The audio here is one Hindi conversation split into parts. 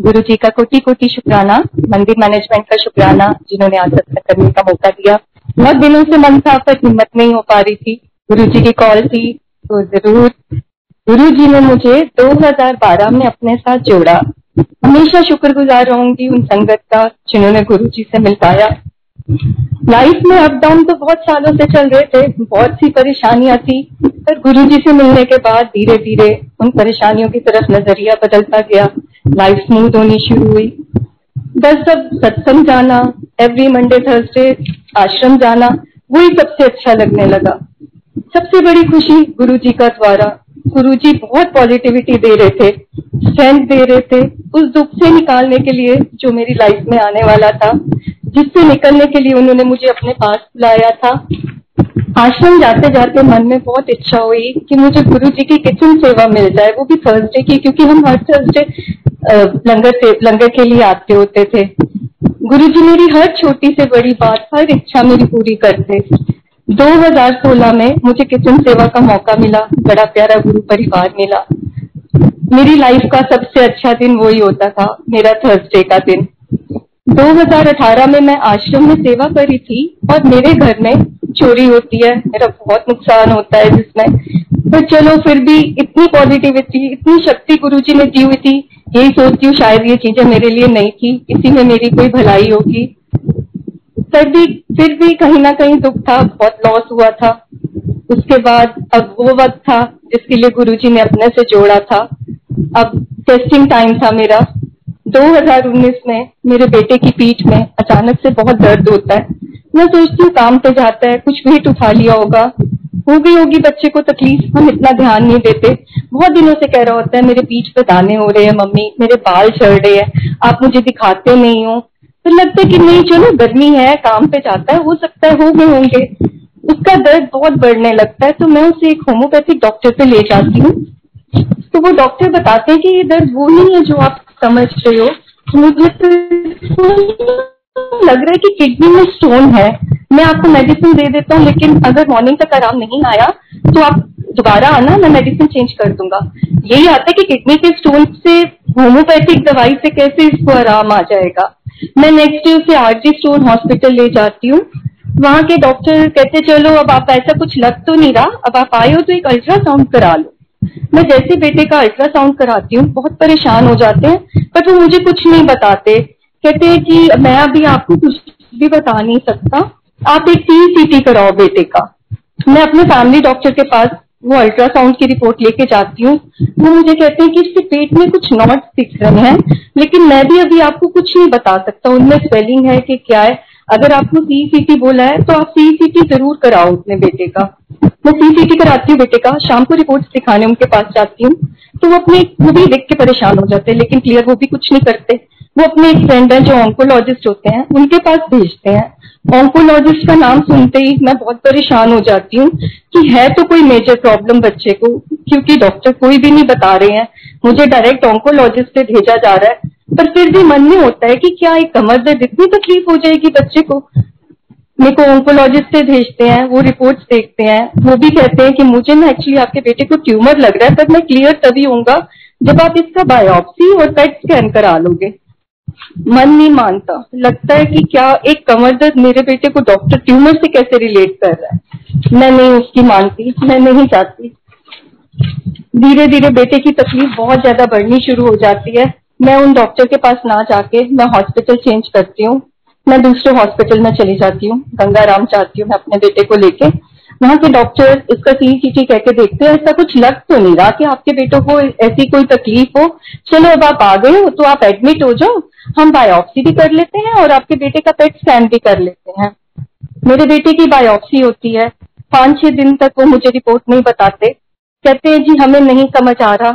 गुरु जी का कोटि कोटि शुक्राना, मंदिर मैनेजमेंट का शुक्राना जिन्होंने आज सत्संग करने का मौका दिया। बहुत दिनों से मन था, पर हिम्मत नहीं हो पा रही थी। गुरु जी की कॉल थी तो ज़रूर गुरु जी ने मुझे 2012 में अपने साथ जोड़ा। हमेशा शुक्रगुजार रहूँगी उन संगत का जिन्होंने गुरु जी से मिलवाया। लाइफ में अप डाउन तो बहुत सालों से चल रहे थे। बहुत सी परेशानियाँ थी। पर गुरु जी से मिलने के बाद धीरे धीरे उन परेशानियों की तरफ़ नज़रिया बदलता गया। लाइफ स्मूथ होनी शुरू हुई। बस सब सत्संग जाना एवरी मंडे थर्सडे आश्रम जाना, वही सबसे अच्छा लगने लगा। सबसे बड़ी खुशी गुरु जी का द्वारा। गुरु जी बहुत पॉजिटिविटी दे रहे थे स्ट्रेंथ दे रहे थे। उस दुख से निकालने के लिए जो मेरी लाइफ में आने वाला था। जिससे निकलने के लिए उन्होंने मुझे अपने पास बुलाया था। आश्रम जाते जाते मन में बहुत इच्छा हुई कि मुझे गुरु जी की किचन सेवा मिल जाए, वो भी थर्सडे की, क्योंकि हम हर थर्सडे लंगर से, लंगर के लिए आते होते थे। गुरु जी मेरी हर छोटी से बड़ी बात, हर इच्छा मेरी पूरी करते। 2016 में मुझे किचन सेवा का मौका मिला, बड़ा प्यारा गुरु परिवार मिला। मेरी लाइफ का सबसे अच्छा दिन वही होता था, मेरा थर्सडे का दिन। 2018 में मैं आश्रम में सेवा करी थी और मेरे घर में चोरी होती है, मेरा बहुत नुकसान होता है जिसमें। पर चलो, फिर भी इतनी पॉजिटिविटी इतनी शक्ति गुरु जी ने दी हुई थी। यही सोचती हूँ शायद ये चीज़ें मेरे लिए नहीं थी, इसी में मेरी कोई भलाई होगी। फिर भी फिर भी कहीं ना कहीं दुख था, बहुत लॉस हुआ था। उसके बाद अब वो वक्त था जिसके लिए गुरुजी ने अपने से जोड़ा था। अब टेस्टिंग टाइम था मेरा। 2019 में मेरे बेटे की पीठ में अचानक से बहुत दर्द होता है। मैं सोचती हूँ काम पे जाता है, कुछ वेट उठा लिया होगा। हो गई होगी बच्चे को तकलीफ़, हम इतना ध्यान नहीं देते। बहुत दिनों से कह रहा होता है, मेरे पीठ पे दाने हो रहे हैं मम्मी, मेरे बाल चढ़ रहे हैं, आप मुझे दिखाते नहीं हो। फिर तो लगता है कि नहीं, चलो, गर्मी है, काम पे जाता है, हो सकता है, हो गए होंगे। उसका दर्द बहुत बढ़ने लगता है तो मैं उसे एक होम्योपैथिक डॉक्टर पे ले जाती हूँ। तो वो डॉक्टर बताते हैं कि ये दर्द वो नहीं है जो आप समझ रहे हो? मुझे तो लग रहा है कि किडनी में स्टोन है। मैं आपको मेडिसिन दे देता हूँ, लेकिन अगर मॉर्निंग तक आराम नहीं आया तो आप दोबारा आना, मैं मेडिसिन चेंज कर दूँगा। यही आता है कि किडनी के स्टोन से होम्योपैथिक दवाई से कैसे इसको आराम आ जाएगा। मैं नेक्स्ट डे उसे आरजी स्टोन हॉस्पिटल ले जाती हूँ। वहाँ के डॉक्टर कहते, चलो, अब आप ऐसा कुछ लग तो नहीं रहा, अब आप आए हो तो एक अल्ट्रासाउंड करा लो। मैं जैसे बेटे का अल्ट्रासाउंड कराती हूँ, बहुत परेशान हो जाते हैं, पर वो मुझे कुछ नहीं बताते। कहते हैं कि मैं अभी आपको कुछ भी बता नहीं सकता। आप एक टी सीटी कराओ बेटे का। मैं अपने फैमिली डॉक्टर के पास वो अल्ट्रासाउंड की रिपोर्ट लेके जाती हूँ। वो मुझे कहते हैं कि इसके पेट में कुछ नॉट दिख रहे हैं, लेकिन मैं भी अभी आपको कुछ नहीं बता सकता। उनमें स्वेलिंग है कि क्या है? अगर आपको सीसीटी बोला है तो आप सीसीटी ज़रूर कराओ अपने बेटे का। मैं सीसीटी कराती हूँ बेटे का, शाम को रिपोर्ट दिखाने उनके पास जाती हूँ तो वो अपने वो भी देख के परेशान हो जाते हैं, लेकिन क्लियर वो भी कुछ नहीं करते। वो अपने एक फ्रेंड है जो ऑन्कोलॉजिस्ट होते हैं, उनके पास भेजते हैं। ऑन्कोलॉजिस्ट का नाम सुनते ही मैं बहुत परेशान हो जाती हूँ कि है तो कोई मेजर प्रॉब्लम बच्चे को, क्योंकि डॉक्टर कोई भी नहीं बता रहे हैं। मुझे डायरेक्ट ऑन्कोलॉजिस्ट पे भेजा जा रहा है, पर फिर भी मन में होता है कि क्या एक कमर दर्द इतनी तकलीफ़ हो जाएगी बच्चे को? मेरे को ओंकोलॉजिस्ट से भेजते हैं, वो रिपोर्ट्स देखते हैं, वो भी कहते हैं कि मुझे ना एक्चुअली आपके बेटे को ट्यूमर लग रहा है, पर मैं क्लियर तभी होऊँगा जब आप इसका बायोप्सी और पेट स्कैन करा लोगे। मन नहीं मानता। लगता है कि क्या एक कमर दर्द मेरे बेटे को डॉक्टर ट्यूमर से कैसे रिलेट कर रहा है? मैं नहीं उसकी मानती, मैं नहीं चाहती। धीरे धीरे बेटे की तकलीफ़ बहुत ज़्यादा बढ़नी शुरू हो जाती है। मैं उन डॉक्टर के पास ना जाके मैं हॉस्पिटल चेंज करती हूँ। मैं दूसरे हॉस्पिटल में चली जाती हूँ, गंगाराम चाहती हूँ मैं अपने बेटे को लेके। वहाँ के डॉक्टर इसका सीसीटी कह के देखते हैं, ऐसा कुछ लग तो नहीं रहा कि आपके बेटों को ऐसी कोई तकलीफ़ हो। चलो अब आप आ गए हो तो आप एडमिट हो जाओ, हम बायोप्सी भी कर लेते हैं और आपके बेटे का पेट स्कैन भी कर लेते हैं। मेरे बेटे की बायोप्सी होती है पाँच छह दिन तक वो मुझे रिपोर्ट नहीं बताते। कहते हैं, जी, हमें नहीं समझ आ रहा।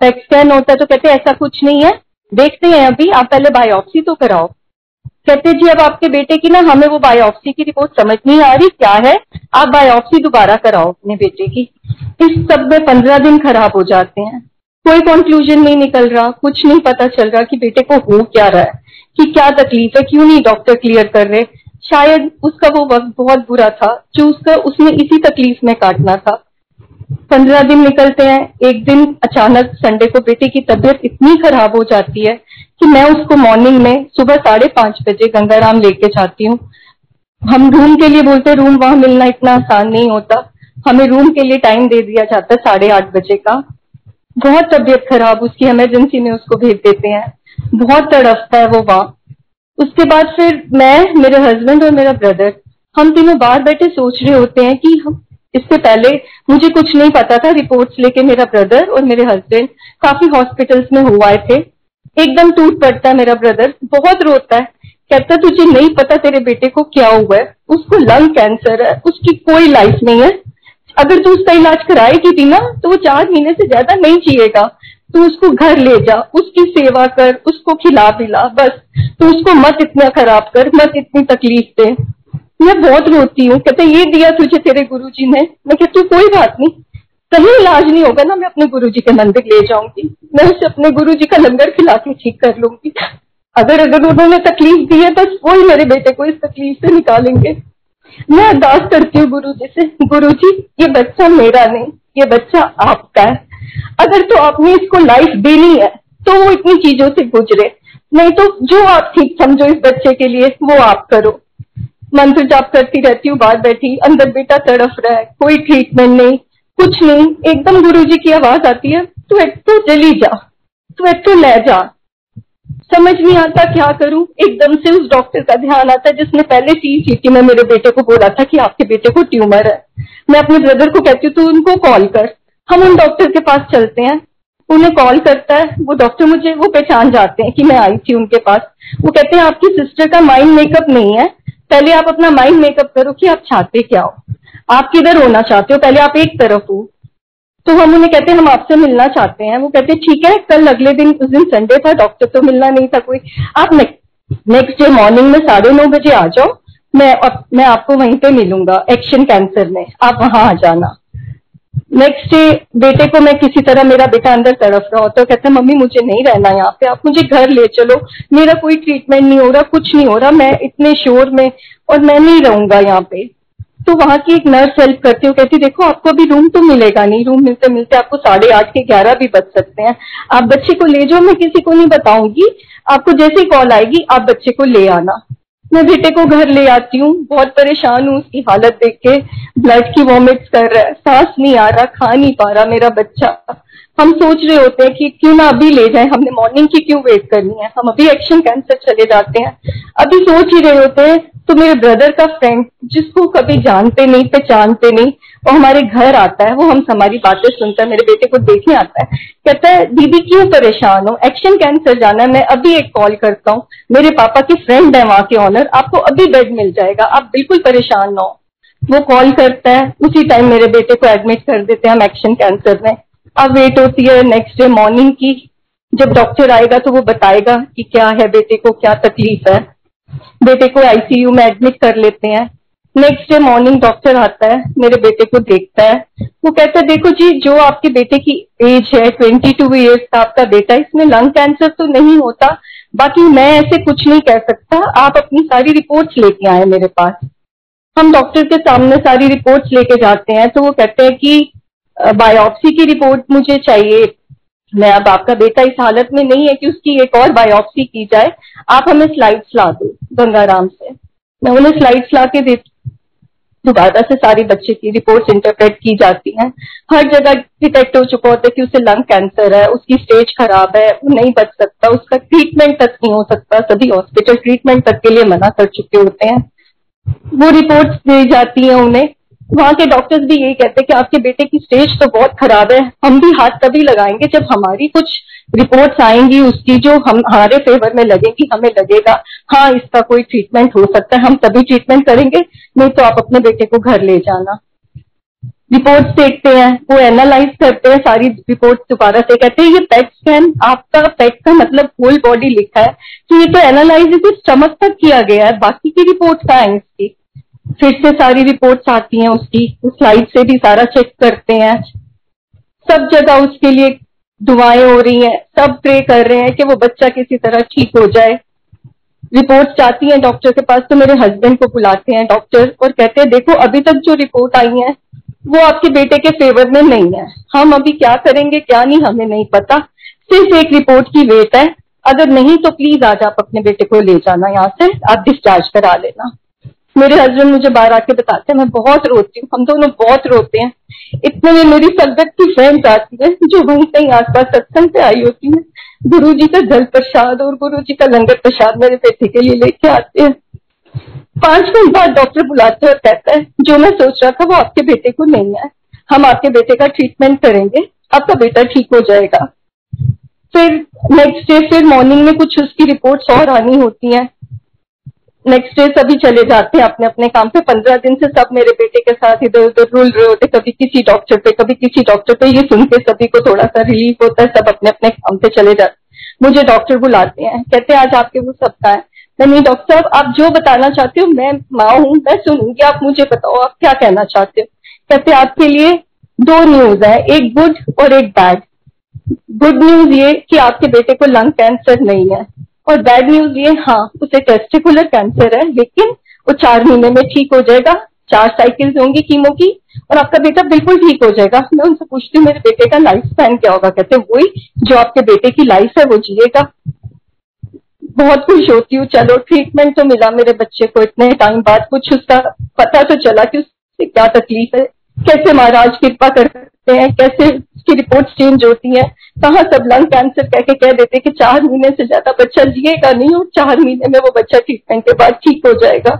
पेट स्कैन होता है तो कहते ऐसा कुछ नहीं है, देखते हैं अभी, आप पहले बायोप्सी तो कराओ। कहते जी, अब आपके बेटे की ना, हमें वो बायोप्सी की रिपोर्ट समझ नहीं आ रही, क्या है? आप बायोप्सी दोबारा कराओ अपने बेटे की। इस सब में पंद्रह दिन खराब हो जाते हैं। कोई कंक्लूजन नहीं निकल रहा, कुछ नहीं पता चल रहा कि बेटे को हो क्या रहा है, कि क्या तकलीफ़ है, क्यों नहीं डॉक्टर क्लियर कर रहे। शायद उसका वो वक्त बहुत बुरा था, जो उसका, उसने इसी तकलीफ़ में काटना था। पंद्रह दिन निकलते हैं, एक दिन अचानक संडे को बेटे की तबीयत इतनी खराब हो जाती है कि मैं उसको मॉर्निंग में सुबह साढ़े पाँच बजे गंगाराम लेके जाती हूँ। हम रूम के लिए बोलते रूम वहाँ मिलना इतना आसान नहीं होता। हमें रूम के लिए टाइम दे दिया जाता है साढ़े आठ बजे का। बहुत तबीयत खराब, उसकी इमरजेंसी में उसको भेज देते हैं। बहुत तड़फता है वो वहाँ। उसके बाद फिर मैं, मेरे हस्बैंड और मेरा ब्रदर हम तीनों बाहर बैठे सोच रहे होते हैं कि हम इससे पहले मुझे कुछ नहीं पता था रिपोर्ट्स लेके मेरा ब्रदर और मेरे हस्बैंड काफ़ी हॉस्पिटल्स में हुआ थे। एकदम टूट पड़ता मेरा ब्रदर। बहुत रोता है। कहता, तुझे नहीं पता तेरे बेटे को क्या हुआ है? उसको लंग कैंसर है। उसकी कोई लाइफ नहीं है। अगर तू उसका इलाज कराएगी भी ना तो वो चार महीने से ज़्यादा नहीं जिएगा। तू उसको घर ले जा। उसकी सेवा कर। उसको खिला पिला। बस। तू उसको मत इतना खराब कर। मत इतनी तकलीफ़ दे। मैं बहुत रोती हूँ, कहते ये दिया तुझे तेरे गुरु जी ने। मैं कहती हूँ, कोई बात नहीं, कहीं इलाज नहीं होगा ना, मैं अपने गुरु जी के मंदिर ले जाऊँगी। मैं उसे अपने गुरु जी का लंगर खिला के ठीक कर लूँगी। अगर अगर उन्होंने तकलीफ़ दी है, बस वही मेरे बेटे को इस तकलीफ़ से निकालेंगे। मैं अरदास करती हूँ गुरु जी से गुरु जी ये बच्चा मेरा नहीं, ये बच्चा आपका है। अगर तो आपने इसको लाइफ देनी है तो वो इतनी चीज़ों से गुजरे। नहीं तो जो आप ठीक समझो इस बच्चे के लिए, वो आप करो। मंत्र जाप करती रहती हूँ, बाहर बैठी, अंदर बेटा तड़फ रहा है, कोई ट्रीटमेंट नहीं, कुछ नहीं, एकदम गुरु जी की आवाज़ आती है, तू एक तो जली जा, तू एक तो ले जा। समझ नहीं आता क्या करूँ, एकदम से उस डॉक्टर का ध्यान आता है, जिसने पहले सी सीटी में मेरे बेटे को बोला था कि आपके बेटे को ट्यूमर है। मैं अपने ब्रदर को कहती हूँ, तू उनको कॉल कर, हम उन डॉक्टर के पास चलते हैं। उन्हें कॉल करता है, वो डॉक्टर मुझे, वो पहचान जाते हैं कि मैं आई थी उनके पास। वो कहते हैं, आपकी सिस्टर का माइंड मेकअप नहीं है पहले आप अपना माइंड मेकअप करो कि आप चाहते क्या हो। आप किधर होना चाहते हो? पहले आप एक तरफ़ हो। तो हम उन्हें कहते हैं, हम आपसे मिलना चाहते हैं। वो कहते हैं, ठीक है, कल अगले दिन, उस दिन संडे था डॉक्टर तो मिलना नहीं था कोई। आप नेक्स्ट डे मॉर्निंग में साढ़े नौ बजे आ जाओ। मैं मैं आपको वहीं पे मिलूँगा एक्शन कैंसर में। आप वहाँ आ जाना। नेक्स्ट डे बेटे को मैं किसी तरह मेरा बेटा अंदर तड़फ रहा होता तो कहते मम्मी, मुझे नहीं रहना यहाँ पे, आप मुझे घर ले चलो। मेरा कोई ट्रीटमेंट नहीं हो रहा, कुछ नहीं हो रहा, मैं इतने शोर में और मैं नहीं रहूँगा यहाँ पे। तो वहाँ की एक नर्स हेल्प करती हूँ कहती देखो, आपको अभी रूम तो मिलेगा नहीं रूम मिलते मिलते आपको साढ़े आठ के ग्यारह भी बच सकते हैं। आप बच्चे को ले जाओ, मैं किसी को नहीं बताऊँगी, आपको जैसे कॉल आएगी, आप बच्चे को ले आना। मैं बेटे को घर ले आती हूँ। बहुत परेशान हूँ उसकी हालत देख के। ब्लड की वॉमिट कर रहा है। सांस नहीं आ रहा, खा नहीं पा रहा मेरा बच्चा। हम सोच रहे होते हैं कि क्यों ना अभी ले जाए, हमने मॉर्निंग की क्यों वेट करनी है? हम अभी एक्शन कैंप कैंसर चले जाते हैं। अभी सोच ही रहे होते हैं तो मेरे ब्रदर का फ्रेंड जिसको कभी जानते नहीं, पहचानते नहीं, वो हमारे घर आता है, वो हम हमारी बातें सुनता है, मेरे बेटे को देखने आता है। कहता है, दीदी, क्यों परेशान हो? एक्शन कैंसर जाना है, मैं अभी एक कॉल करता हूँ। मेरे पापा के फ्रेंड है वहाँ के ऑनर आपको अभी बेड मिल जाएगा, आप बिल्कुल परेशान ना हो। वो कॉल करता है, उसी टाइम मेरे बेटे को एडमिट कर देते हैं, हम एक्शन कैंसर में अब वेट होती है नेक्स्ट डे मॉर्निंग की। जब डॉक्टर आएगा तो वो बताएगा कि क्या है, बेटे को क्या तकलीफ़ है। बेटे को आईसीयू में एडमिट कर लेते हैं। नेक्स्ट डे मॉर्निंग डॉक्टर आता है, मेरे बेटे को देखता है। वो कहता है, देखो जी, जो आपके बेटे की एज है ट्वेंटी टू ईयर्स का आपका बेटा, इसमें लंग कैंसर तो नहीं होता। बाकी मैं ऐसे कुछ नहीं कह सकता। आप अपनी सारी रिपोर्ट्स लेके आए मेरे पास। हम डॉक्टर के सामने सारी रिपोर्ट्स लेके जाते हैं तो वो कहते हैं कि बायोप्सी की रिपोर्ट मुझे चाहिए। मैं अब आपका बेटा इस हालत में नहीं है कि उसकी एक और बायोप्सी की जाए। आप हमें स्लाइड्स ला दो, गंगाराम से। मैं उन्हें स्लाइड्स ला के देती दोबारा से सारी बच्चे की रिपोर्ट्स इंटरप्रेट की जाती हैं। हर जगह डिटेक्ट हो चुका होता है कि उसे लंग कैंसर है, उसकी स्टेज खराब है, वो नहीं बच सकता, उसका ट्रीटमेंट तक नहीं हो सकता। सभी हॉस्पिटल ट्रीटमेंट तक के लिए मना कर चुके होते हैं। वो रिपोर्ट्स दी जाती हैं उन्हें। वहाँ के डॉक्टर्स भी यही कहते हैं कि आपके बेटे की स्टेज तो बहुत खराब है। हम भी हाथ तभी लगाएँगे जब हमारी कुछ रिपोर्ट्स आएँगी, उसकी जो हम, हमारे फेवर में लगेगी हमें लगेगा हाँ इसका कोई ट्रीटमेंट हो सकता है, हम तभी ट्रीटमेंट करेंगे, नहीं तो आप अपने बेटे को घर ले जाना। रिपोर्ट्स देखते हैं, वो एनालाइज करते हैं, सारी रिपोर्ट दोबारा से कहते हैं, ये पेट स्कैन आपका पेट का मतलब होल बॉडी लिखा है। तो ये तो एनालाइज स्टमक तक किया गया है, बाकी की रिपोर्ट का है इसकी फिर से सारी रिपोर्ट्स आती हैं उसकी, उस स्लाइड से भी सारा चेक करते हैं। सब जगह उसके लिए दुआएँ हो रही हैं, सब प्रे कर रहे हैं कि वो बच्चा किसी तरह ठीक हो जाए। रिपोर्ट्स जाती हैं डॉक्टर के पास तो मेरे हस्बैंड को बुलाते हैं डॉक्टर और कहते हैं, देखो, अभी तक जो रिपोर्ट आई है, वो आपके बेटे के फेवर में नहीं है। हम अभी क्या करेंगे, क्या नहीं, हमें नहीं पता। सिर्फ़ एक रिपोर्ट की वेट है। अगर नहीं तो प्लीज़ आज आप अपने बेटे को ले जाना यहाँ से। आप डिस्चार्ज करा लेना। मेरे हस्बैंड मुझे बाहर आके बताते हैं, मैं बहुत रोती हूँ, हम दोनों बहुत रोते हैं। इतने में मेरी संगत की फ्रेंड्स आती है, जो वहीं कहीं आसपास सत्संग पे आई होती है। गुरु जी का जल प्रसाद और गुरु जी का लंगर प्रसाद मेरे बेटे के लिए लेके आते हैं। पाँच मिनट बाद डॉक्टर बुलाते और कहता है, जो मैं सोच रहा था वो आपके बेटे को नहीं है। हम आपके बेटे का ट्रीटमेंट करेंगे, आपका बेटा ठीक हो जाएगा। फिर नेक्स्ट डे फिर मॉर्निंग में कुछ उसकी रिपोर्ट्स और आनी होती हैं। नेक्स्ट डे सभी चले जाते हैं अपने अपने काम पे। पंद्रह दिन से सब मेरे बेटे के साथ इधर उधर रुल रहे होते, कभी किसी डॉक्टर पे, कभी किसी डॉक्टर पे। ये सुन के सभी को थोड़ा सा रिलीफ होता है, सब अपने अपने काम पे चले जाते मुझे डॉक्टर बुलाते हैं, कहते हैं, आज आपके वो सब का है। मैं नहीं डॉक्टर साहब, आप जो बताना चाहते हो, मैं माँ हूँ, मैं सुनूँगी, आप मुझे बताओ, आप क्या कहना चाहते हो? कहते आपके लिए दो न्यूज़ है, एक गुड और एक बैड गुड न्यूज़ ये कि आपके बेटे को लंग कैंसर नहीं है। और बैड न्यूज़ ये हाँ उसे टेस्टिकुलर कैंसर है, लेकिन वो चार महीने में ठीक हो जाएगा, चार साइकिल्स होंगी कीमो की, और आपका बेटा बिल्कुल ठीक हो जाएगा। मैं उनसे पूछती हूँ, मेरे बेटे का लाइफ स्पैन क्या होगा? कहते हैं, वही जो आपके बेटे की लाइफ है, वो जिएगा। बहुत खुश होती हूँ, चलो ट्रीटमेंट तो मिला मेरे बच्चे को, इतने टाइम बाद कुछ उसका पता तो चला कि उससे क्या तकलीफ़ है, कैसे महाराज कृपा करते हैं, कैसे उसकी रिपोर्ट चेंज होती है, कहाँ सब लंग कैंसर कह के कह देते कि चार महीने से ज़्यादा बच्चा जिएगा नहीं और चार महीने में वो बच्चा ट्रीटमेंट के बाद ठीक हो जाएगा।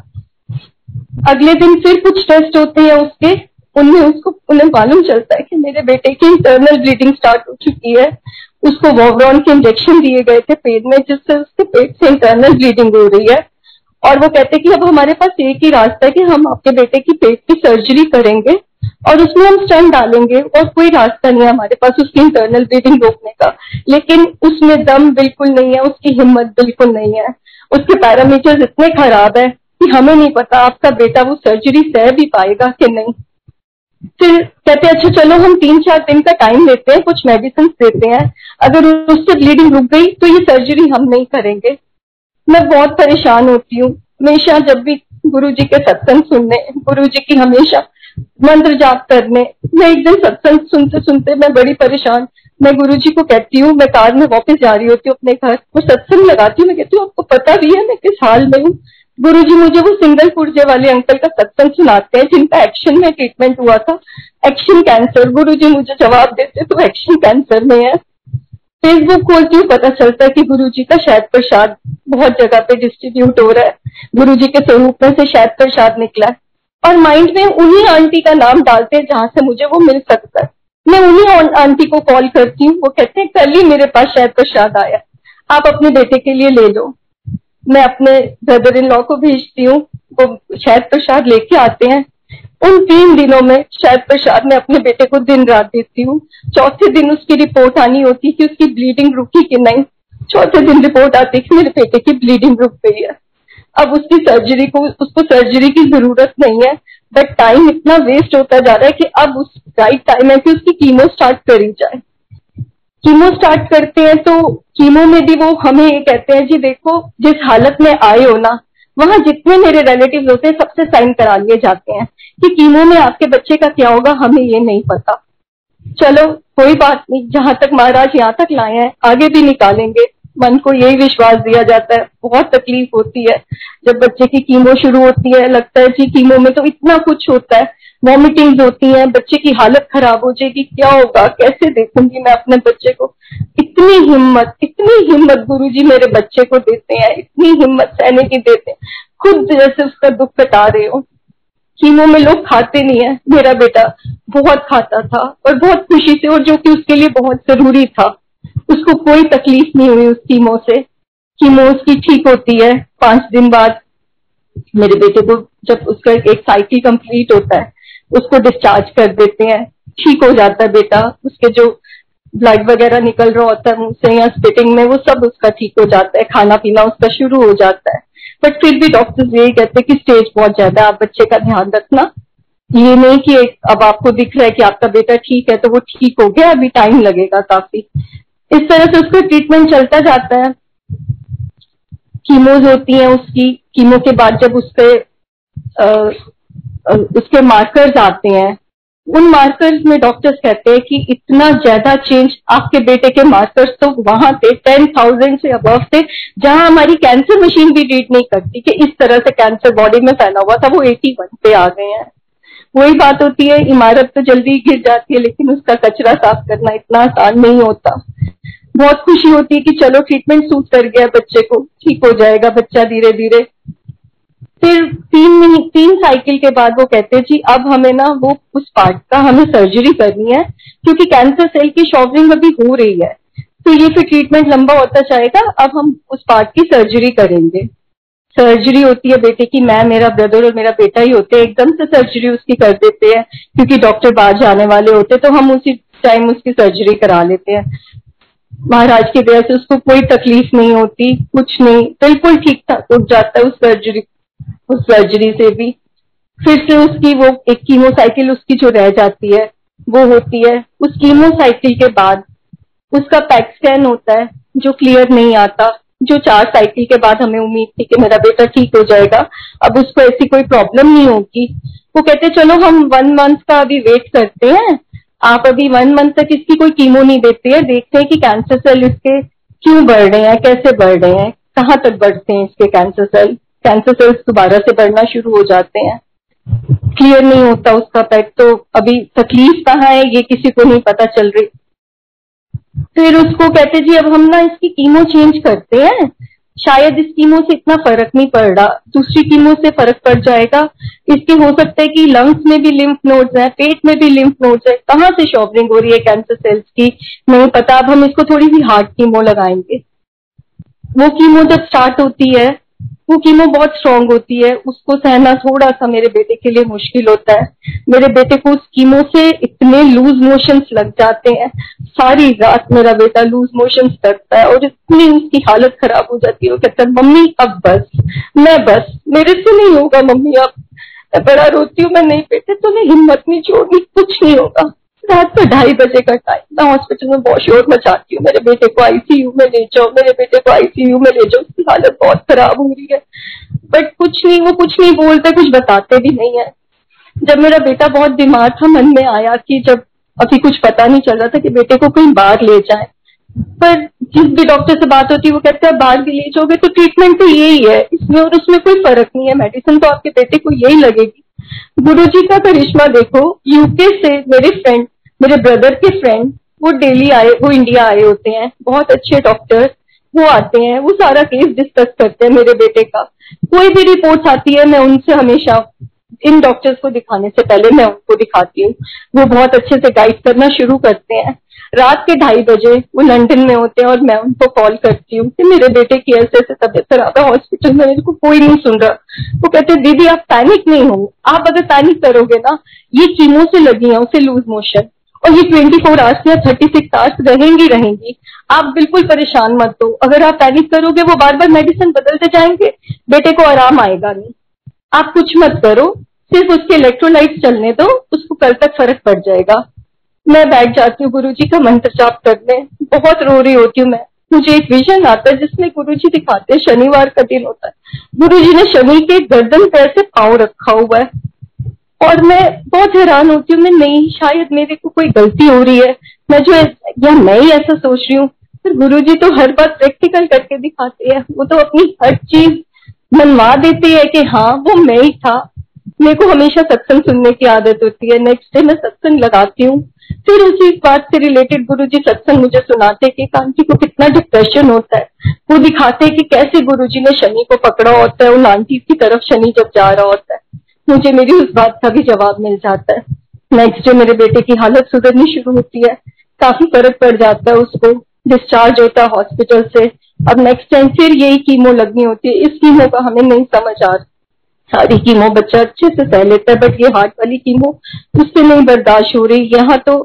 अगले दिन फिर कुछ टेस्ट होते हैं उसके उनमें उसको, उन्हें मालूम चलता है कि मेरे बेटे की इंटरनल ब्लीडिंग स्टार्ट हो चुकी है। उसको वोवरॉन के इंजेक्शन दिए गए थे पेट में, जिससे उसके पेट से इंटरनल ब्लीडिंग हो रही है। और वो कहते हैं कि अब हमारे पास एक ही रास्ता है कि हम आपके बेटे की पेट की सर्जरी करेंगे। और उसमें हम स्टेंट डालेंगे और कोई रास्ता नहीं है हमारे पास उसकी इंटरनल ब्लीडिंग रोकने का। लेकिन उसमें दम बिल्कुल नहीं है, उसकी हिम्मत बिल्कुल नहीं है। उसके पैरामीटर्स इतने खराब है कि हमें नहीं पता आपका बेटा वो सर्जरी सह भी पाएगा कि नहीं। फिर कहते अच्छा चलो हम तीन चार दिन का टाइम लेते हैं, कुछ मेडिसिन देते हैं। अगर उससे ब्लीडिंग रुक गई तो ये सर्जरी हम नहीं करेंगे। मैं बहुत परेशान होती हूँ। हमेशा जब भी गुरु जी के सत्संग सुनने गुरु जी की हमेशा मंत्र जाप करने। मैं एक दिन सत्संग सुनते सुनते मैं बड़ी परेशान। मैं गुरु जी को कहती हूँ, मैं कार में वापस जा रही होती हूँ अपने घर। वो सत्संग लगाती हूँ, मैं कहती हूँ, आपको पता भी है मैं किस हाल में हूँ। गुरु जी मुझे वो सिंगल पुर्जे वाले अंकल का सत्संग सुनाते हैं, जिनका एक्शन में ट्रीटमेंट हुआ था। एक्शन कैंसर गुरु जी मुझे जवाब देते तो एक्शन कैंसर में है। फेसबुक खोलती हूँ, पता चलता है कि गुरु जी का शायद प्रसाद बहुत जगह पे डिस्ट्रीब्यूट हो रहा है। गुरु जी के स्वरूप में से शायद प्रसाद निकला है। और माइंड में उन्हीं आंटी का नाम डालते हैं जहाँ से मुझे वो मिल सकता है। मैं उन्हीं आंटी को कॉल करती हूँ। वो कहते हैं, कल ही मेरे पास शायद प्रसाद आया। आप अपने बेटे के लिए ले लो। मैं अपने ब्रदर इन लॉ को भेजती हूँ। वो शायद प्रसाद लेके आते हैं। उन तीन दिनों में शायद प्रसाद मैं अपने बेटे को दिन रात देती हूँ। चौथे दिन उसकी रिपोर्ट आनी होती कि उसकी ब्लीडिंग रुकी कि नहीं। चौथे दिन रिपोर्ट आती कि मेरे बेटे की ब्लीडिंग रुक गई है। अब उसकी सर्जरी को, उसको सर्जरी की ज़रूरत नहीं है बट टाइम इतना वेस्ट होता जा रहा है कि अब उस राइट टाइम है कि उसकी कीमो स्टार्ट करी जाए। कीमो स्टार्ट करते हैं तो कीमो में भी वो हमें ये कहते हैं, जी देखो, जिस हालत में आए हो ना, वहाँ जितने मेरे रिलेटिव होते हैं, सबसे साइन करा लिए जाते हैं कि कीमो में आपके बच्चे का क्या होगा, हमें ये नहीं पता। चलो, कोई बात नहीं, जहाँ तक महाराज यहाँ तक लाए हैं, आगे भी निकालेंगे। मन को यही विश्वास दिया जाता है, बहुत तकलीफ़ होती है जब बच्चे की कीमो शुरू होती है, लगता है जी कीमो में तो इतना कुछ होता है वॉमिटिंग होती है, बच्चे की हालत खराब हो जाएगी, क्या होगा, कैसे देखूँगी मैं अपने बच्चे को? इतनी हिम्मत इतनी हिम्मत गुरु जी मेरे बच्चे को देते हैं, इतनी हिम्मत सहने की देते हैं, खुद जैसे उसका दुख कटा रहे हो। कीमो में लोग खाते नहीं है, मेरा बेटा बहुत खाता था और बहुत खुशी से और जो कि उसके लिए बहुत ज़रूरी था। उसको कोई तकलीफ़ नहीं हुई उस कीमो से। कीमो उसकी ठीक होती है, पाँच दिन बाद। मेरे बेटे को जब उसका एक साइकिल कंप्लीट होता है, उसको डिस्चार्ज कर देते हैं। ठीक हो जाता है बेटा, उसके जो ब्लड वगैरह निकल रहा होता है मुँह से या स्पिटिंग में, वो सब उसका ठीक हो जाता है खाना पीना उसका शुरू हो जाता है। बट फिर भी डॉक्टर्स यही कहते हैं कि स्टेज बहुत ज़्यादा आप बच्चे का ध्यान रखना। ये नहीं कि अब आपको दिख रहा है कि आपका बेटा ठीक है तो वो ठीक हो गया, अभी टाइम लगेगा काफ़ी। इस तरह से उसका ट्रीटमेंट चलता जाता है। कीमोज होती हैं उसकी कीमो के बाद जब उसके पर उसके मार्कर्स आते हैं, उन मार्कर्स में डॉक्टर्स कहते हैं कि इतना ज़्यादा चेंज आपके बेटे के मार्कर्स तो वहाँ थे टेन थाउज़ेंड से अबव थे, जहाँ हमारी कैंसर मशीन भी ट्रीट नहीं करती कि इस तरह से कैंसर बॉडी में फैला हुआ था, वो एटी वन पे आ गए हैं। वही बात होती है, इमारत तो जल्दी गिर जाती है, लेकिन उसका कचरा साफ़ करना इतना आसान नहीं होता। बहुत खुशी होती है कि चलो ट्रीटमेंट सूट कर गया बच्चे को, ठीक हो जाएगा बच्चा धीरे धीरे फिर तीन तीन साइकिल के बाद वो कहते हैं, जी, अब हमें ना वो, उस पार्ट का हमें सर्जरी करनी है, क्योंकि कैंसर सेल की शॉवरिंग अभी हो रही है। तो ये फिर ट्रीटमेंट लंबा होता जाएगा, अब हम उस पार्ट की सर्जरी करेंगे। सर्जरी होती है बेटे की, मैं, मेरा ब्रदर और मेरा बेटा ही होते हैं, एकदम से सर्जरी उसकी कर देते हैं, क्योंकि डॉक्टर बाहर जाने वाले होते तो हम उसी टाइम उसकी सर्जरी करा लेते हैं। महाराज की वजह से उसको कोई तकलीफ़ नहीं होती, कुछ नहीं, बिल्कुल ठीक ठाक उठ जाता है उस सर्जरी उस सर्जरी से भी। फिर से उसकी वो एक कीमोसाइकिल उसकी जो रह जाती है, वो होती है। उस कीमोसाइकिल के बाद उसका पैक स्कैन होता है, जो क्लियर नहीं आता। जो चार साइकिल के बाद हमें उम्मीद थी कि मेरा बेटा ठीक हो जाएगा, अब उसको ऐसी कोई प्रॉब्लम नहीं होगी। वो कहते, चलो हम वन मंथ का अभी वेट करते हैं। आप अभी वन मंथ तक इसकी कोई कीमो नहीं देते हैं। देखते हैं कि कैंसर सेल इसके क्यों बढ़ रहे हैं, कैसे बढ़ रहे हैं, कहाँ तक बढ़ते हैं इसके कैंसर सेल कैंसर सेल्स दोबारा से बढ़ना शुरू हो जाते हैं। क्लियर नहीं होता उसका पेट तो अभी तकलीफ़ कहाँ है? ये किसी को नहीं पता चल रही। फिर उसको कहते, जी, अब हम ना इसकी कीमो चेंज करते हैं। शायद इस कीमो से इतना फ़र्क नहीं पड़ रहा दूसरी कीमो से फ़र्क पड़ जाएगा। इसके हो सकता है कि लंग्स में भी लिम्फ नोड्स हैं, पेट में भी लिम्फ नोड्स हैं। कहाँ से शॉपरिंग हो रही है कैंसर सेल्स की? नहीं पता। अब हम इसको थोड़ी सी हार्ड कीमो लगाएँगे। वो कीमो जब स्टार्ट होती है वो कीमो बहुत स्ट्रांग होती है, उसको सहना थोड़ा सा मेरे बेटे के लिए मुश्किल होता है। मेरे बेटे को उस कीमो से इतने लूज मोशंस लग जाते हैं। सारी रात मेरा बेटा लूज मोशंस करता है और इतनी उसकी हालत खराब हो जाती है। वो कहता है, मम्मी, अब बस, मैं बस, मेरे से नहीं होगा मम्मी, अब मैं बड़ा रोती हूँ, मैं नहीं बेटे, तुम्हें हिम्मत नहीं छोड़नी, कुछ नहीं होगा। रात को ढाई बजे का टाइम मैं हॉस्पिटल में बहुत शोर मचाती हूँ। मेरे बेटे को आईसीयू में ले जाओ मेरे बेटे को आईसीयू में ले जाओ उसकी हालत बहुत खराब हो रही है। बट कुछ नहीं, वो कुछ नहीं बोलते, कुछ बताते भी नहीं है। जब मेरा बेटा बहुत बीमार था, मन में आया कि जब अभी कुछ पता नहीं चल रहा था कि बेटे को कहीं बाहर ले जाए। पर जिस भी डॉक्टर से बात होती है, वो कहते हैं बाहर भी ले जाओगे तो ट्रीटमेंट तो यही है। इसमें और उसमें कोई फ़र्क नहीं है। मेडिसिन तो आपके बेटे को यही लगेगी। गुरु जी का करिश्मा देखो यूके से मेरे फ्रेंड मेरे ब्रदर के फ्रेंड वो डेली आए, वो इंडिया आए होते हैं। बहुत अच्छे डॉक्टर वो आते हैं, वो सारा केस डिस्कस करते हैं मेरे बेटे का। कोई भी रिपोर्ट आती है, मैं उनसे हमेशा इन डॉक्टर्स को दिखाने से पहले मैं उनको दिखाती हूँ। वो बहुत अच्छे से गाइड करना शुरू करते हैं। रात के ढाई बजे वो लंदन में होते हैं और मैं उनको कॉल करती हूँ कि मेरे बेटे की ऐसे ऐसे तबियत खराब है हॉस्पिटल में मेरे को कोई नहीं सुन रहा। वो कहते हैं, दीदी, आप पैनिक नहीं हो आप अगर पैनिक करोगे ना, ये कीमो से लगी है, उसे लूज मोशन और ये 24 फोर आवर्स या 36 आवर्स रहेंगी रहेंगी। आप बिल्कुल परेशान मत हो। अगर आप पैनिक करोगे, वो बार बार मेडिसिन बदलते जाएँगे। बेटे को आराम आएगा नहीं। आप कुछ मत करो, सिर्फ़ उसके इलेक्ट्रोलाइट चलने दो, उसको कल तक फ़र्क पड़ जाएगा। मैं बैठ जाती हूँ गुरु जी का मंत्र जाप करने। बहुत रो रही होती हूँ मैं। मुझे एक विजन आता है, जिसमें गुरु जी दिखाते हैं, शनिवार का दिन होता है। गुरु जी ने शनि के गर्दन पे ऐसे पाँव रखा हुआ है। और मैं बहुत हैरान होती हूँ, मैं नहीं, शायद मेरे को कोई गलती हो रही है। मैं जो या मैं ही ऐसा सोच रही हूँ। फिर गुरु जी तो हर बात प्रैक्टिकल करके दिखाते हैं। वो तो अपनी हर चीज़ मनवा देते हैं कि हाँ वो मैं ही था। मेरे को हमेशा सत्संग सुनने की आदत होती है। नेक्स्ट डे मैं सत्संग लगाती हूँ। फिर उसी बात से रिलेटेड गुरु जी सत्संग मुझे सुनाते कि कांति को कितना डिप्रेशन होता है। वो दिखाते कि कैसे गुरु जी ने शनि को पकड़ा होता है। उन आंटी की तरफ़ शनि जब जा रहा होता है। मुझे मेरी उस बात का भी जवाब मिल जाता है। नेक्स्ट डे मेरे बेटे की हालत सुधरनी शुरू होती है। काफ़ी फ़र्क पड़ जाता है उसको। डिस्चार्ज होता है हॉस्पिटल से। अब नेक्स्ट टाइम फिर यही कीमो लगनी होती है। इस कीमो का हमें नहीं समझ आ रहा। सारी कीमो बच्चा अच्छे से सह लेता है बट ये हार्ट वाली कीमो उससे नहीं बर्दाश्त हो रही। यहाँ तो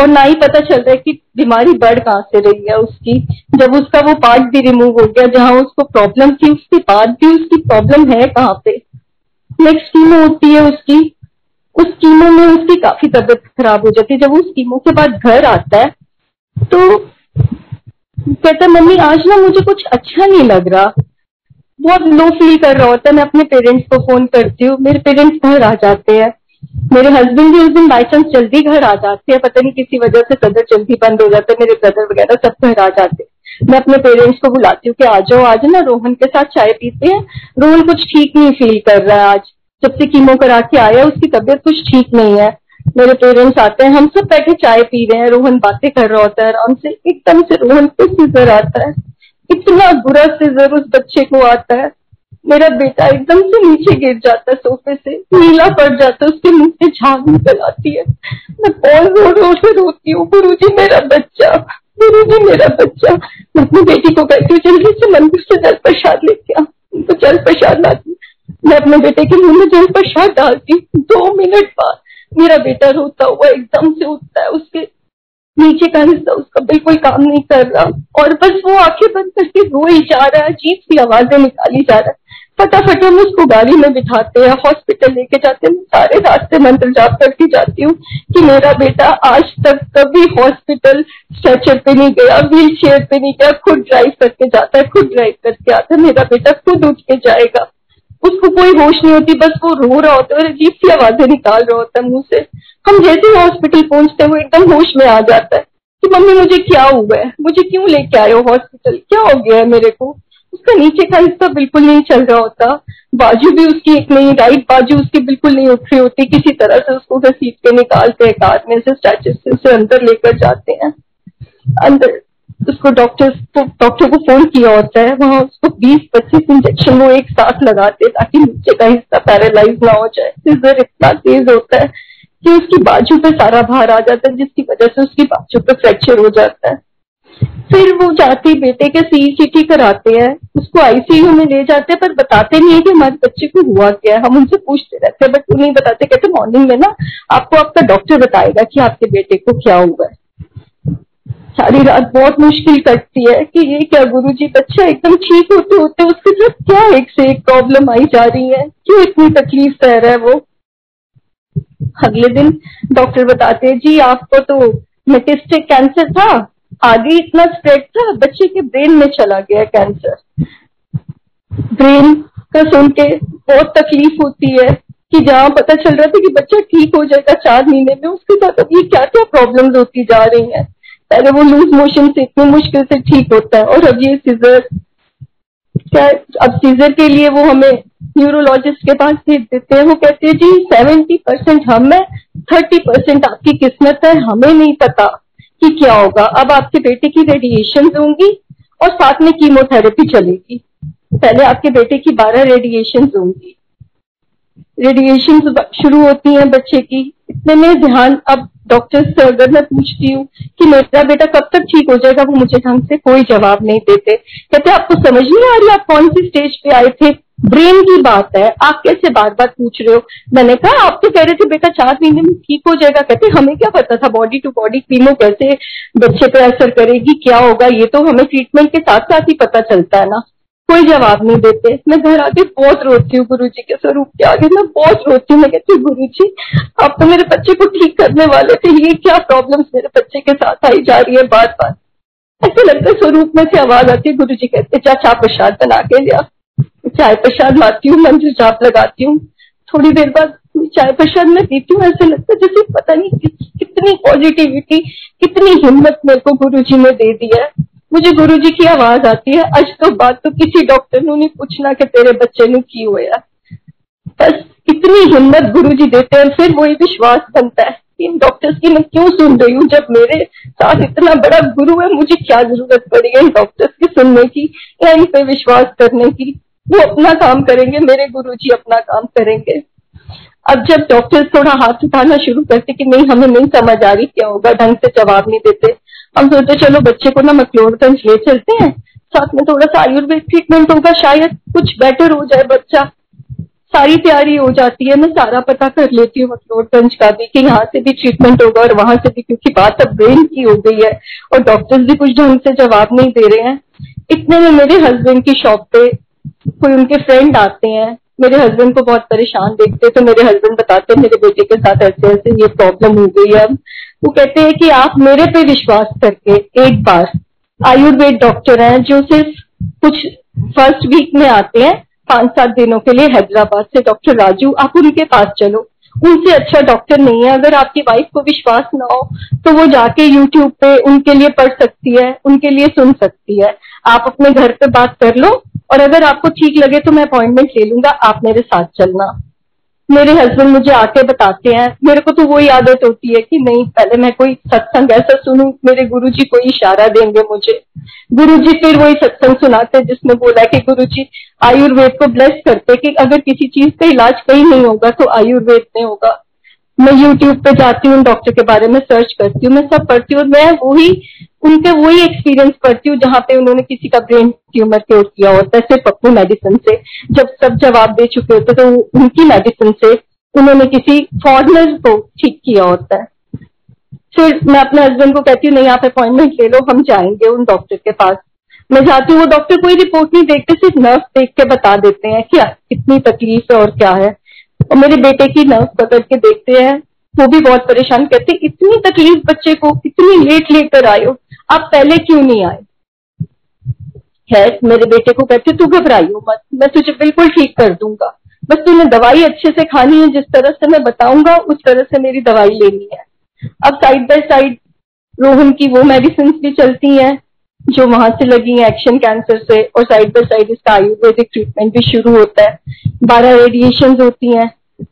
और ना ही पता चल रहा है कि बीमारी बढ़ कहाँ से रही है उसकी। जब उसका वो पार्ट भी रिमूव हो गया, जहाँ उसको प्रॉब्लम थी, उसके बाद भी उसकी प्रॉब्लम है कहाँ पे? नेक्स्ट कीमो होती है उसकी। उस कीमो में उसकी काफ़ी तबियत खराब हो जाती है। जब उस कीमो के बाद घर आता है तो कहता मम्मी, आज ना मुझे कुछ अच्छा नहीं लग रहा। बहुत लो फील कर रहा होता है, मैं अपने पेरेंट्स को फ़ोन करती हूँ। मेरे पेरेंट्स घर आ जाते हैं। मेरे हस्बैंड भी उस दिन बाई चांस जल्दी घर आ जाते हैं। पता नहीं किसी वजह से सदर जल्दी बंद हो जाता है। मेरे ब्रदर वगैरह सब घर आ जाते हैं। मैं अपने पेरेंट्स को बुलाती हूँ कि आ जाओ आज ना, रोहन के साथ चाय पीते हैं। रोहन कुछ ठीक नहीं फील कर रहा है आज। जब से कीमो करा के आया, उसकी तबीयत कुछ ठीक नहीं है। मेरे पेरेंट्स आते हैं, हम सब बैठे चाय पी रहे हैं, रोहन बातें कर रहा होता है आराम से एकदम से रोहन को सीजर आता है। इतना बुरा सीजर उस बच्चे को आता है। मेरा बेटा एकदम से नीचे गिर जाता है सोफे से, नीला पड़ जाता है, उसके मुँह से झाग निकल आती है। मैं बहुत ज़ोर ज़ोर से रोती हूँ गुरु जी मेरा बच्चा गुरु जी मेरा बच्चा। मैं अपनी बेटी को कहती हूँ, जल्दी से मंदिर से जल प्रसाद लेके आ। उनको जल प्रसाद लाती मैं अपने बेटे के मुँह में जल प्रसाद डालती दो मिनट बाद मेरा बेटा रोता हुआ एकदम से उठता है, उसके नीचे का हिस्सा उसका बिल्कुल काम नहीं कर रहा। और बस वो आँखें बंद करके रो ही जा रहा है, अजीब सी आवाज़ें निकाली जा रहा है। फटाफट हम उसको गाड़ी में बिठाते हैं, हॉस्पिटल लेके जाते हैं। सारे रास्ते मंत्र जाप करके जाती हूँ कि मेरा बेटा आज तक कभी हॉस्पिटल स्ट्रेचर पे नहीं गया व्हील चेयर पे नहीं गया, खुद ड्राइव करके जाता है, खुद ड्राइव करके आता है। मेरा बेटा खुद उठ के जाएगा। उसको कोई होश नहीं होती, बस वो रो रहा होता है, और अजीब सी आवाज़ें निकाल रहा होता है मुँह से। हम जैसे ही हॉस्पिटल पहुँचते हैं, वो एकदम होश में आ जाता है कि, मम्मी, मुझे क्या हुआ है? मुझे क्यों लेके आए हो हॉस्पिटल क्या हो गया है मेरे को? उसका नीचे का हिस्सा बिल्कुल नहीं चल रहा होता। बाजू भी उसकी एक नहीं राइट बाजू उसकी बिल्कुल नहीं उठ रही होती। किसी तरह से उसको घसीट के निकालते हैं कार में से स्टैचू से, उसे अंदर लेकर जाते हैं। अंदर उसको डॉक्टर डॉक्टर को फ़ोन किया होता है, वहाँ उसको बीस पच्चीस इंजेक्शन वो एक साथ लगाते हैं ताकि नीचे का हिस्सा पैरालाइज ना हो जाए। सीजर इतना तेज होता है कि उसकी बाजू पे सारा भार आ जाता है, जिसकी वजह से उसकी बाजू पे फ्रैक्चर हो जाता है। फिर वो जाते, बेटे के सीईसीटी कराते हैं। उसको आईसीयू में ले जाते हैं, पर बताते नहीं है कि हमारे बच्चे को हुआ क्या है। हम उनसे पूछते रहते हैं बट वो नहीं बताते कहते मॉर्निंग में ना आपको आपका डॉक्टर बताएगा कि आपके बेटे को क्या हुआ है। सारी रात बहुत मुश्किल कटती है कि ये क्या गुरु जी बच्चा एकदम ठीक होते होते उसके साथ क्या एक से एक प्रॉब्लम आई जा रही है? क्यों इतनी तकलीफ़ सह रहा है वो? अगले दिन डॉक्टर बताते हैं, जी, आपको तो मेटिस्टिक कैंसर था, आगे इतना स्प्रेड था, बच्चे के ब्रेन में चला गया कैंसर ब्रेन का सुन के बहुत तकलीफ़ होती है कि जहाँ पता चल रहा था कि बच्चा ठीक हो जाएगा, चार महीने में उसके साथ अब ये क्या क्या प्रॉब्लम्स होती जा रही हैं। पहले वो लूज मोशन से इतनी मुश्किल से ठीक होता है और अब ये सीजर क्या अब सीजर के लिए वो हमें न्यूरोलॉजिस्ट के पास भेज देते हैं। वो कहते हैं, जी सेवेंटी परसेंट हम है थर्टी परसेंट आपकी किस्मत है, हमें नहीं पता कि क्या होगा। अब आपके बेटे की रेडिएशन होंगी और साथ में कीमोथेरेपी चलेगी। पहले आपके बेटे की बारह रेडिएशन होंगी रेडिएशन शुरू होती हैं बच्चे की। इतने में ध्यान अब डॉक्टर से अगर मैं पूछती हूँ कि मेरा बेटा कब तक ठीक हो जाएगा, वो मुझे ढंग से कोई जवाब नहीं देते। कहते आपको समझ नहीं आ रही आप कौन सी स्टेज पे आए थे? ब्रेन की बात है। आप कैसे बार बार पूछ रहे हो? मैंने कहा, आप तो कह रहे थे, बेटा, चार महीने में ठीक हो जाएगा। कहते हमें क्या पता था बॉडी टू बॉडी कीमो कैसे बच्चे पे असर करेगी, क्या होगा? ये तो हमें ट्रीटमेंट के साथ साथ ही पता चलता है ना। कोई जवाब नहीं देते। मैं घर आके बहुत रोती हूँ गुरु जी के स्वरूप के आगे। मैं बहुत रोती हूँ। मैं कहती हूँ गुरु जी आप तो मेरे बच्चे को ठीक करने वाले थे। ये क्या प्रॉब्लम मेरे बच्चे के साथ आई जा रही है बार बार ऐसे लगता है स्वरूप में से आवाज़ आती है। गुरु जी कहते चा चाय प्रसाद बना के लिया चाय प्रसाद लाती हूँ मंदिर चाप लगाती हूँ। थोड़ी देर बाद चाय प्रसाद में पीती हूँ। ऐसे लगता है जैसे पता नहीं कितनी पॉजिटिविटी कितनी हिम्मत मेरे को गुरु जी ने दे दी है। मुझे गुरु जी की आवाज़ आती है। आज तो बात तो किसी डॉक्टर ने नहीं पूछना कि तेरे बच्चे ने की होया। बस इतनी हिम्मत गुरु जी देते हैं, फिर वही विश्वास बनता है इन डॉक्टर्स की मैं क्यों सुन रही हूँ, जब मेरे साथ इतना बड़ा गुरु है, मुझे क्या ज़रूरत पड़ी है इन डॉक्टर्स की सुनने की या इन पे विश्वास करने की? वो अपना काम करेंगे, मेरे गुरु जी अपना काम करेंगे। अब जब डॉक्टर थोड़ा हाथ उठाना शुरू करते कि नहीं, हमें नहीं समझ आ रही क्या होगा, ढंग से जवाब नहीं देते। हम सोचते चलो बच्चे को ना मकलोड़गंज ले चलते हैं। साथ में थोड़ा सा आयुर्वेद ट्रीटमेंट होगा, शायद कुछ बेटर हो जाए बच्चा। सारी तैयारी हो जाती है, मैं सारा पता कर लेती हूँ मकलोड़गंज का भी कि यहाँ से भी ट्रीटमेंट होगा और वहाँ से भी, क्योंकि बात अब ब्रेन की हो गई है और डॉक्टर्स भी कुछ ढंग से जवाब नहीं दे रहे हैं। इतने में मेरे हस्बैंड की शॉप पे कोई उनके फ्रेंड आते हैं, मेरे हस्बैंड को बहुत परेशान देखते तो मेरे हस्बैंड बताते मेरे बेटे के साथ ऐसे ऐसे ये प्रॉब्लम हो गई है अब। वो कहते हैं कि आप मेरे पे विश्वास करके एक बार आयुर्वेद डॉक्टर हैं जो सिर्फ़ कुछ फ़र्स्ट वीक में आते हैं, पाँच सात दिनों के लिए हैदराबाद से डॉक्टर राजू, आप उनके पास चलो। उनसे अच्छा डॉक्टर नहीं है। अगर आपकी वाइफ को विश्वास ना हो तो वो जाके यूट्यूब पे उनके लिए पढ़ सकती है, उनके लिए सुन सकती है। आप अपने घर पे बात कर लो और अगर आपको ठीक लगे तो मैं अपॉइंटमेंट ले लूँगा, आप मेरे साथ चलना। मेरे हस्बैंड मुझे आके बताते हैं। मेरे को तो वही आदत होती है कि नहीं, पहले मैं कोई सत्संग ऐसा सुनूं, मेरे गुरुजी कोई इशारा देंगे मुझे। गुरुजी फिर वही सत्संग सुनाते जिसमें बोला कि गुरुजी, आयुर्वेद को ब्लेस करते कि अगर किसी चीज़ का इलाज कहीं नहीं होगा तो आयुर्वेद में होगा। मैं यूट्यूब पे जाती हूँ डॉक्टर के बारे में सर्च करती हूँ, मैं सब पढ़ती हूँ मैं वही उनके वही एक्सपीरियंस पढ़ती हूँ जहाँ पे उन्होंने किसी का ब्रेन ट्यूमर क्योर किया होता है, सिर्फ़ अपनी मेडिसिन से। जब सब जवाब दे चुके होते तो उनकी मेडिसिन से उन्होंने किसी फॉरनर को ठीक किया होता है। फिर मैं अपने हस्बैंड को कहती हूँ, नहीं, आप अपॉइंटमेंट ले लो, हम जाएँगे उन डॉक्टर के पास। मैं जाती हूँ, वो डॉक्टर कोई रिपोर्ट नहीं देखते, सिर्फ़ नर्व देख के बता देते हैं क्या कितनी तकलीफ़ है और क्या है। और मेरे बेटे की नर्व पकड़ के देखते हैं, वो भी बहुत परेशान करते इतनी तकलीफ़ बच्चे को, इतनी लेट लेकर हो आप पहले क्यों नहीं आए? है मेरे बेटे को कहते तू घबराइयो मत, मैं तुझे बिल्कुल ठीक कर दूँगा। बस तूने दवाई अच्छे से खानी है, जिस तरह से मैं बताऊँगा, उस तरह से मेरी दवाई लेनी है। अब साइड बाय साइड रोहन की वो मेडिसिन भी चलती हैं, जो वहाँ से लगी है एक्शन कैंसर से, और साइड बाय साइड इसका आयुर्वेदिक ट्रीटमेंट भी शुरू होता है। बारह रेडिएशन होती हैं।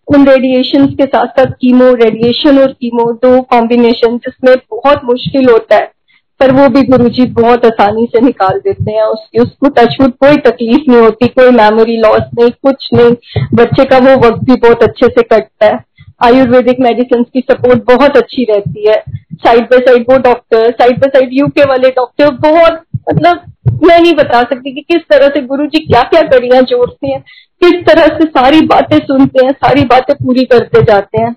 उन रेडिएशन के साथ साथ कीमो रेडिएशन और कीमो दो कॉम्बिनेशन जिसमें बहुत मुश्किल होता है। पर वो भी गुरु जी बहुत आसानी से निकाल देते हैं। उसकी, उसको टचवुड कोई तकलीफ़ नहीं होती, कोई मेमोरी लॉस नहीं, कुछ नहीं। बच्चे का वो वक्त भी बहुत अच्छे से कटता है। आयुर्वेदिक मेडिसिन की सपोर्ट बहुत अच्छी रहती है। साइड बाय साइड वो doctor side by side UK वाले डॉक्टर बहुत मतलब मैं नहीं बता सकती कि किस तरह से गुरु जी क्या क्या कड़ियाँ जोड़ते हैं, किस तरह से सारी बातें सुनते हैं, सारी बातें पूरी करते जाते हैं।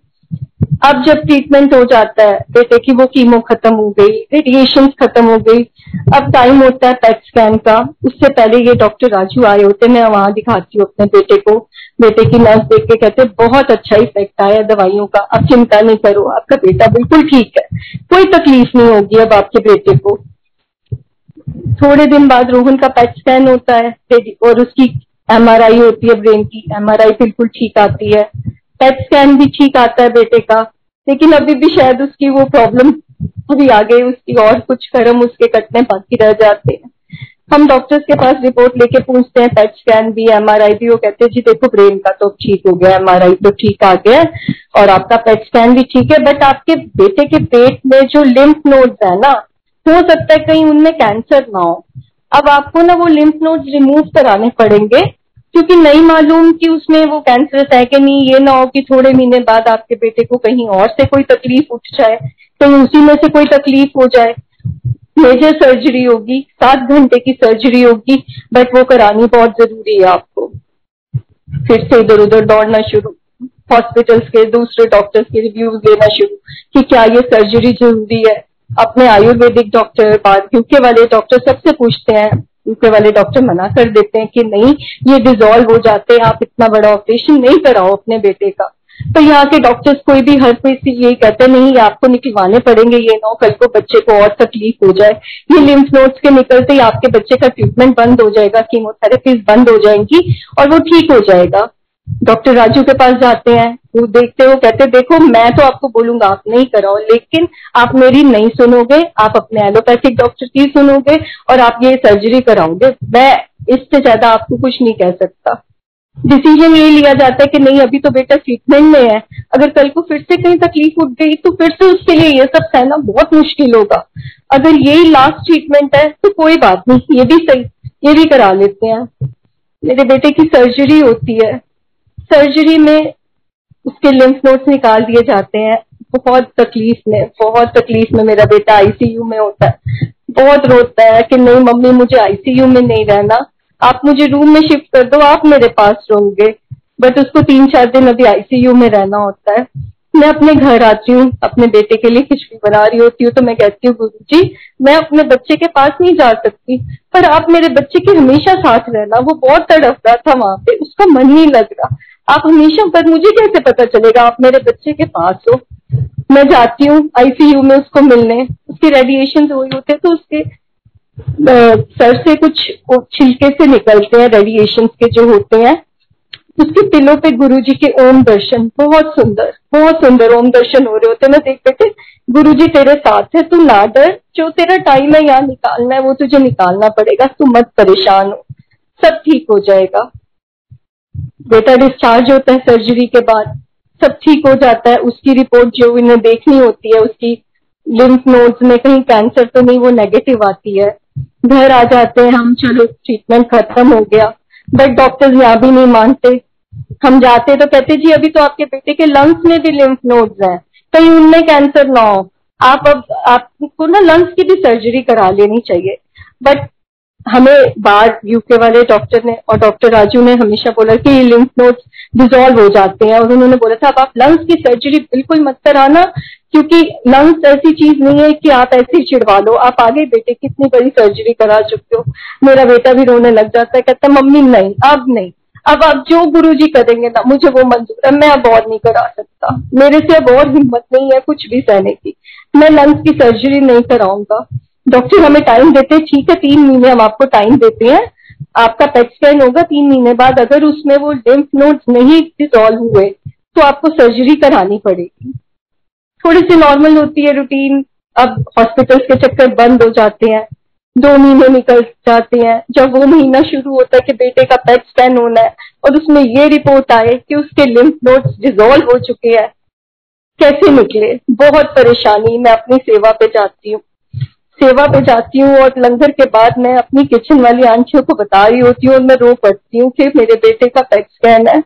अब जब ट्रीटमेंट हो जाता है बेटे की वो कीमो खत्म हो गई रेडिएशन खत्म हो गई, अब टाइम होता है पेट स्कैन का। उससे पहले ये डॉक्टर राजू आए होते, मैं वहाँ दिखाती हूँ अपने बेटे को। बेटे की नर्स देख के कहते, बहुत अच्छा इफ़ेक्ट आया दवाइयों का, अब चिंता नहीं करो, आपका बेटा बिल्कुल ठीक है। कोई तकलीफ़ नहीं होगी अब आपके बेटे को। थोड़े दिन बाद रोहन का पेट स्कैन होता है और उसकी एमआरआई होती है ब्रेन की एमआरआई बिल्कुल ठीक आती है। पेट स्कैन भी ठीक आता है बेटे का, लेकिन अभी भी शायद उसकी वो प्रॉब्लम अभी आ गई, उसकी और कुछ कर्म उसके कटने बाकी रह जाते हैं। हम डॉक्टर्स के पास रिपोर्ट लेके पूछते हैं पेट स्कैन भी एमआरआई भी, वो कहते हैं, जी देखो ब्रेन का तो ठीक हो गया एमआरआई तो ठीक आ गया और आपका पेट स्कैन भी ठीक है बट आपके बेटे के पेट में जो लिम्फ नोड्स है ना, हो सकता है कहीं उनमें कैंसर ना हो। अब आपको ना वो लिम्फ नोड्स रिमूव कराने पड़ेंगे क्योंकि नहीं मालूम कि उसमें वो कैंसर है कि नहीं, ये ना हो कि थोड़े महीने बाद आपके बेटे को कहीं और से कोई तकलीफ़ उठ जाए कहीं उसी में से कोई तकलीफ़ हो जाए। मेजर सर्जरी होगी, सात घंटे की सर्जरी होगी बट वो करानी बहुत ज़रूरी है आपको। फिर से इधर उधर दौड़ना शुरू हॉस्पिटल्स के, दूसरे डॉक्टर्स के रिव्यूज़ लेना शुरू, कि क्या ये सर्जरी ज़रूरी है। अपने आयुर्वेदिक डॉक्टर बाद यूके वाले डॉक्टर सबसे पूछते हैं यूके वाले डॉक्टर मना कर देते हैं कि नहीं, ये डिजोल्व हो जाते हैं, आप इतना बड़ा ऑपरेशन नहीं कराओ अपने बेटे का। तो यहाँ के डॉक्टर्स कोई भी हर कोई से यही कहते नहीं, ये आपको निकलवाने पड़ेंगे, ये नो कल को बच्चे को और तकलीफ़ हो जाए। ये लिम्फ नोड्स के निकलते ही आपके बच्चे का ट्रीटमेंट बंद हो जाएगा कीमोथेरेपीज बंद हो जाएँगी और वो ठीक हो जाएगा। डॉक्टर राजू के पास जाते हैं, वो देखते वो कहते देखो, मैं तो आपको बोलूँगा, आप नहीं कराओ, लेकिन आप मेरी नहीं सुनोगे, आप अपने एलोपैथिक डॉक्टर की सुनोगे और आप ये सर्जरी कराओगे। मैं इससे ज़्यादा आपको कुछ नहीं कह सकता। डिसीज़न ये लिया जाता है कि नहीं, अभी तो बेटा ट्रीटमेंट में है। अगर कल को फिर से कहीं तकलीफ़ उठ गई तो फिर से उसके लिए ये सब सहना बहुत मुश्किल होगा। अगर यही लास्ट ट्रीटमेंट है तो कोई बात नहीं, ये भी सही, ये भी करा लेते हैं। मेरे बेटे की सर्जरी होती है। सर्जरी में उसके लिम्फ नोड्स निकाल दिए जाते हैं। बहुत तकलीफ़ में, बहुत तकलीफ़ में मेरा बेटा आईसीयू में होता है। बहुत रोता है कि नहीं, मम्मी मुझे आईसीयू में नहीं रहना। आप मुझे रूम में शिफ्ट कर दो, आप मेरे पास रहोगे बट उसको तीन चार दिन अभी आईसीयू में रहना होता है। मैं अपने घर आती हूँ, अपने बेटे के लिए खिचड़ी बना रही होती हूँ तो मैं कहती हूँ गुरु जी मैं अपने बच्चे के पास नहीं जा सकती, पर आप मेरे बच्चे के हमेशा साथ रहना। वो बहुत तड़प रहा था वहाँ पे, उसका मन नहीं लग रहा। आप हमेशा पर मुझे कैसे पता चलेगा? आप मेरे बच्चे के पास हो। मैं जाती हूँ आईसीयू में उसको मिलने। उसके रेडिएशन हुए होते तो उसके सर से कुछ छिलके से निकलते हैं रेडिएशन के जो होते हैं। उसके पिलो पे गुरु जी के ओम दर्शन। बहुत सुंदर बहुत सुंदर ओम दर्शन हो रहे होते मैं देखते थे गुरु जी तेरे साथ है, तू ना डर जो तेरा टाइम है, यहाँ निकालना है, वो तुझे निकालना पड़ेगा। तू मत परेशान हो। सब ठीक हो जाएगा। बेटा डिस्चार्ज होता है सर्जरी के बाद, सब ठीक हो जाता है, उसकी रिपोर्ट जो इन्हें देखनी होती है, उसकी लिम्फ नोड्स में कहीं कैंसर तो नहीं, वो नेगेटिव आती है। घर आ जाते हैं, हम चलो ट्रीटमेंट खत्म हो गया। बट डॉक्टर्स यहाँ भी नहीं मानते। हम जाते तो कहते, जी, अभी तो आपके बेटे के लंग्स में भी लिम्फ नोड्स हैं। कहीं उनमें कैंसर ना हो। आप अब, आपको ना लंग्स की भी सर्जरी करा लेनी चाहिए। बट हमें बाहर यूके वाले डॉक्टर ने और डॉक्टर राजू ने हमेशा बोला कि लिम्फ नोड्स डिजोल्व हो जाते हैं। और उन्होंने बोला था अब आप लंग्स की सर्जरी बिल्कुल मत कराना, क्योंकि लंग्स ऐसी चीज़ नहीं है कि आप ऐसे ही चिड़वा लो। आप आगे बेटे कितनी बड़ी सर्जरी करा चुके हो। मेरा बेटा भी रोने लग जाता है, कहता, मम्मी, नहीं, अब नहीं। अब आप जो गुरु जी करेंगे ना, मुझे वो मंजूर है, मैं अब और नहीं करा सकता। मेरे से अब और हिम्मत नहीं है, कुछ भी सहने की। मैं लंग्स की सर्जरी नहीं कराऊँगा। डॉक्टर हमें टाइम देते हैं। ठीक है, तीन महीने हम आपको टाइम देते हैं। आपका पेट स्कैन होगा, तीन महीने बाद अगर उसमें वो लिम्फ नोड्स नहीं डिजोल्व हुए तो आपको सर्जरी करानी पड़ेगी। थोड़ी सी नॉर्मल होती है रूटीन अब हॉस्पिटल्स के चक्कर बंद हो जाते हैं। दो महीने निकल जाते हैं। जब वो महीना शुरू होता है कि बेटे का पेट स्कैन होना है, और उसमें ये रिपोर्ट आए कि उसके लिम्फ नोड्स डिजोल्व हो चुके हैं, कैसे निकले? बहुत परेशानी। मैं अपनी सेवा पे जाती हूँ। सेवा पे जाती हूँ और लंगर के बाद मैं अपनी किचन वाली आंटियों को बता रही होती हूँ और मैं रो पड़ती हूँ कि मेरे बेटे का पेट स्कैन है।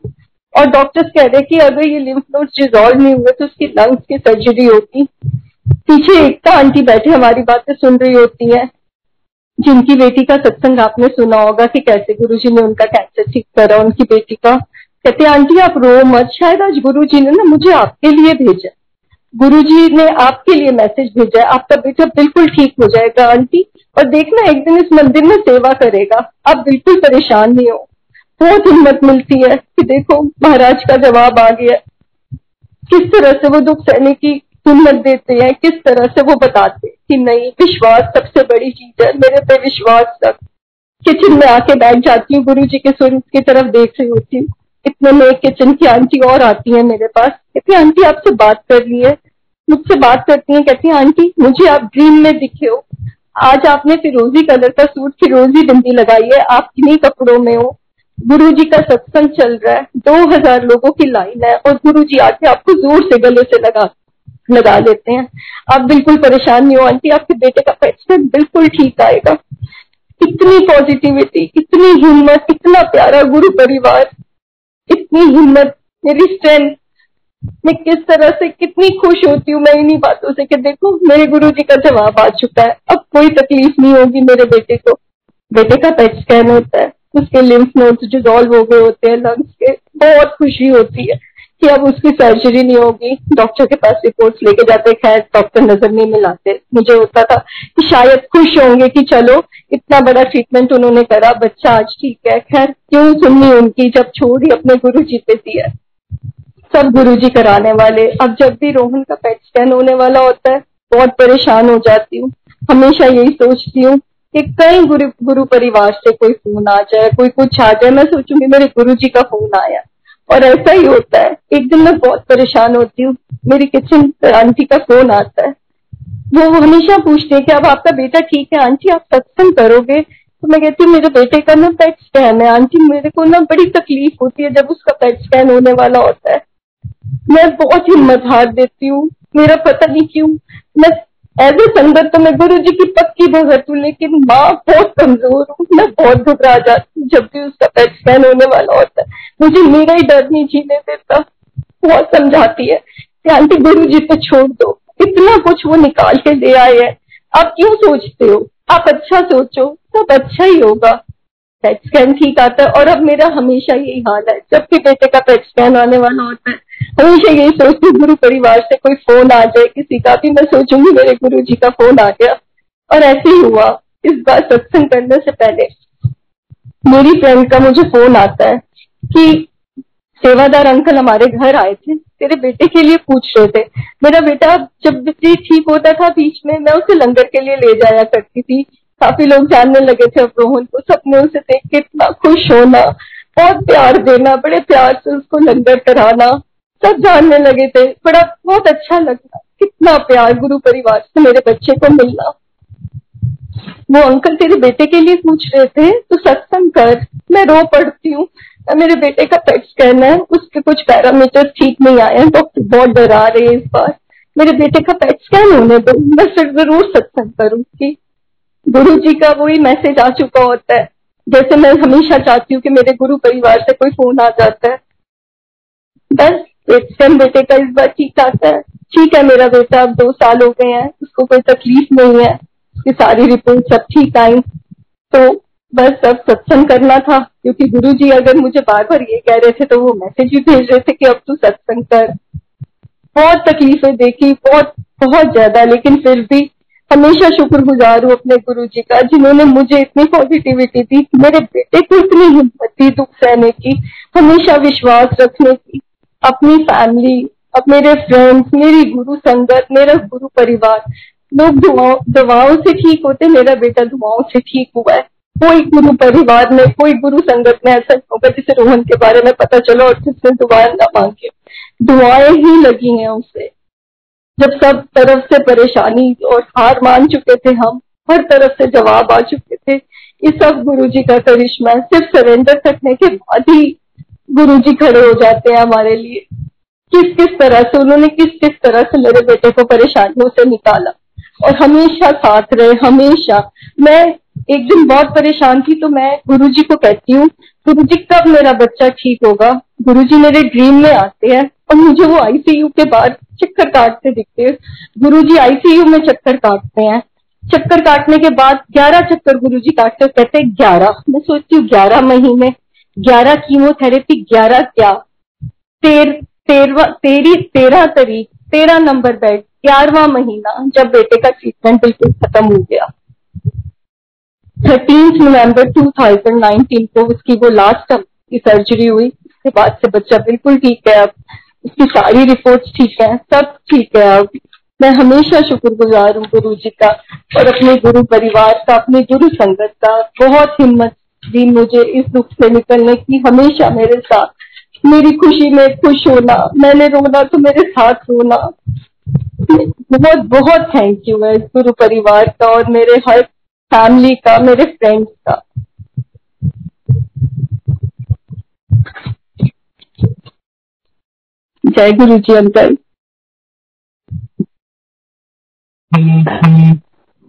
और डॉक्टर्स कह रहे कि अगर ये लिम्फ नोड्स डिजोल्व नहीं हुए तो उसकी लंग्स की सर्जरी होती। पीछे एकता आंटी बैठे हमारी बातें सुन रही होती है। जिनकी बेटी का सत्संग आपने सुना होगा कि कैसे गुरुजी ने उनका कैंसर ठीक करा, उनकी बेटी का। कहते आंटी, आप रो मत, शायद आज गुरु जी ने ना मुझे आपके लिए भेजा गुरु जी ने आपके लिए मैसेज भेजा है। आपका बेटा बिल्कुल ठीक हो जाएगा, आंटी। और देखना, एक दिन इस मंदिर में सेवा करेगा। आप बिल्कुल परेशान नहीं हो। बहुत हिम्मत मिलती है कि देखो, महाराज का जवाब आ गया। किस तरह से वो दुख सहने की हिम्मत देते हैं, किस तरह से वो बताते कि नहीं, विश्वास सबसे बड़ी चीज़ है, मेरे पे विश्वास रख। किचन में आके बैठ जाती हूँ गुरु जी के स्वरूप की तरफ़ देख रही होती हूँ। इतने में किचन की आंटी और आती है मेरे पास। कहती आंटी, आपसे बात कर ली है। मुझसे बात करती है। कहती आंटी, मुझे आप ड्रीम में दिखे हो। आज आपने फिरोजी कलर का सूट, फिरोजी बिंदी लगाई है। आप किन्हीं कपड़ों में हो? गुरु जी का सत्संग चल रहा है। दो हज़ार लोगों की लाइन है और गुरु जी आके आपको ज़ोर से गले से लगा लगा लेते हैं। आप बिल्कुल परेशान नहीं हो, आंटी। आपके बेटे का फैसला बिल्कुल ठीक आएगा। इतनी पॉजिटिविटी इतनी हिम्मत इतना प्यारा गुरु परिवार। इतनी हिम्मत, मेरी स्ट्रेंथ मैं किस तरह से कितनी खुश होती हूँ, मैं इन्हीं बातों से कि देखो, मेरे गुरु जी का जवाब आ चुका है। अब कोई तकलीफ़ नहीं होगी मेरे बेटे को। बेटे का पेट स्कैन होता है, उसके लिम्फ नोड्स डिजोल्व हो गए होते हैं लंग्स के, बहुत खुशी होती है। कि अब उसकी सर्जरी नहीं होगी। डॉक्टर के पास रिपोर्ट्स लेके जाते। खैर डॉक्टर नज़र नहीं मिलाते। मुझे होता था कि शायद खुश होंगे कि चलो, इतना बड़ा ट्रीटमेंट उन्होंने करा। बच्चा आज ठीक है। खैर, क्यों सुननी उनकी जब छोड़ी अपने गुरु जी पे दिया? सब गुरु जी कराने वाले। अब जब भी रोहन का पेट स्कैन होने वाला होता है, बहुत परेशान हो जाती हूँ। हमेशा यही सोचती हूँ कि कई गुरु गुरु परिवार से कोई फ़ोन आ जाए, कोई कुछ आ जाए। मैं सोचूँगी, मेरे गुरु जी का फ़ोन आया। और ऐसा ही होता है। एक दिन मैं बहुत परेशान होती हूँ। मेरी किचन आंटी का फ़ोन आता है। वो हमेशा पूछते हैं कि अब आपका बेटा ठीक है? आंटी आप सत्संग करोगे? तो मैं कहती हूँ, मेरे बेटे का ना पेट स्कैन है। आंटी मेरे को ना बड़ी तकलीफ़ होती है जब उसका पेट स्कैन होने वाला होता है। मैं बहुत हिम्मत हार देती हूँ। मेरा पता नहीं क्यों। मैं एज ए संगत तो मैं गुरु जी की पक्की भगत हूँ, लेकिन माँ बहुत कमज़ोर हूँ। मैं बहुत घबरा जाती हूँ जब भी उसका पेट स्कैन होने वाला होता है। मुझे मेरा ही डर नहीं जीने देता। बहुत समझाती है कि, आंटी गुरु जी पे छोड़ दो। इतना कुछ वो निकाल के ले आए हैं। आप क्यों सोचते हो? आप अच्छा सोचो सब अच्छा ही होगा। पेट स्कैन ठीक आता है और अब मेरा हमेशा यही हाल है। जब भी बेटे का पेट स्कैन आने वाला होता है हमेशा यही सोचती गुरु परिवार से कोई फ़ोन आ जाए, किसी का भी मैं सोचूँगी मेरे गुरु जी का फ़ोन आ गया। और ऐसे ही हुआ, इस बार सत्संग करने से पहले मेरी फ्रेंड का मुझे फ़ोन आता है कि सेवादार अंकल हमारे घर आए थे, तेरे बेटे के लिए पूछ रहे थे। मेरा बेटा जब भी ठीक होता था बीच में, मैं उसे लंगर के लिए ले जाया करती थी। काफ़ी लोग जानने लगे थे अब रोहन को सबने उसे देख के इतना खुश होना, बहुत प्यार देना, बड़े प्यार से उसको लंगर कराना। सब जानने लगे थे। बड़ा बहुत अच्छा लगता कितना प्यार गुरु परिवार से मेरे बच्चे को मिलना। वो अंकल तेरे बेटे के लिए पूछ रहे थे तो सत्संग कर, मैं रो पड़ती हूँ। मेरे बेटे का पेट स्कैन है, उसके कुछ पैरामीटर ठीक नहीं आए हैं। डॉक्टर बहुत डरा रहे हैं इस बार। मेरे बेटे का पेट स्कैन होने दो। मैं फिर ज़रूर सत्संग करूँगी। गुरु जी का वही मैसेज आ चुका होता है। जैसे मैं हमेशा चाहती हूँ कि मेरे गुरु परिवार से कोई फ़ोन आ जाता है। बस इस बार ठीक ठाक है। ठीक है, मेरा बेटा अब दो साल हो गए हैं। उसको कोई तकलीफ़ नहीं है। उसकी सारी रिपोर्ट सब ठीक आई। तो बस अब सत्संग करना था, क्योंकि गुरु जी अगर मुझे बार बार ये कह रहे थे तो वो मैसेज भी भेज रहे थे कि अब तू सत्संग कर। बहुत तकलीफें देखी, बहुत बहुत ज़्यादा। लेकिन फिर भी हमेशा शुक्रगुजार हूँ अपने गुरु जी का, जिन्होंने मुझे इतनी पॉजिटिविटी दी। मेरे बेटे को इतनी हिम्मत दी दुख सहने की, हमेशा विश्वास रखने की। अपनी फैमिली अब मेरे फ्रेंड्स मेरी गुरु संगत, मेरा गुरु परिवार, लोग दवाओं से ठीक होते, मेरा बेटा दुआओं से ठीक हुआ है। कोई गुरु परिवार में, कोई गुरु संगत में ऐसा नहीं होगा जिसे रोहन के बारे में पता चलो और जिसने दुआ न मांगे। दुआएँ ही लगी हैं उसे। जब सब तरफ़ से परेशानी और हार मान चुके थे हम, हर तरफ़ से जवाब आ चुके थे। ये सब गुरु जी का करिश्मा सिर्फ़ सरेंडर करने के बाद ही गुरु जी खड़े हो जाते हैं हमारे लिए। किस किस तरह से, उन्होंने किस किस तरह से मेरे बेटे को परेशानियों से निकाला। और हमेशा साथ रहे, हमेशा। मैं एक दिन बहुत परेशान थी तो मैं गुरु जी को कहती हूँ गुरु जी कब मेरा बच्चा ठीक होगा? गुरु जी मेरे ड्रीम में आते हैं, और मुझे वो आईसीयू के बाद चक्कर काटते दिखते हैं। गुरु जी आईसीयू में चक्कर काटते हैं। चक्कर काटने के बाद ग्यारह चक्कर गुरु जी काटते कहते ग्यारह। मैं सोचती हूँ, ग्यारह महीने। ग्यारह कीमोथेरेपी ग्यारह क्या? तेर, तेरवा, तेरी, तेरह तारीख तेरह नंबर बेड ग्यारहवा महीना जब बेटे का ट्रीटमेंट बिल्कुल खत्म हो गया। थर्टीन नवंबर 2019 को उसकी वो लास्ट की सर्जरी हुई। उसके बाद से बच्चा बिल्कुल ठीक है अब। उसकी सारी रिपोर्ट्स ठीक है, सब ठीक है अब। मैं हमेशा शुक्रगुजार हूँ गुरु जी का और अपने गुरु परिवार का, अपने गुरु संगत का। बहुत हिम्मत दी मुझे इस दुख से निकलने की हमेशा मेरे साथ, मेरी खुशी में खुश होना, मैंने रोना तो मेरे साथ रोना। बहुत बहुत थैंक यू है गुरु परिवार का और मेरे हर फैमिली का, मेरे फ्रेंड्स का। जय गुरु जी अंकल।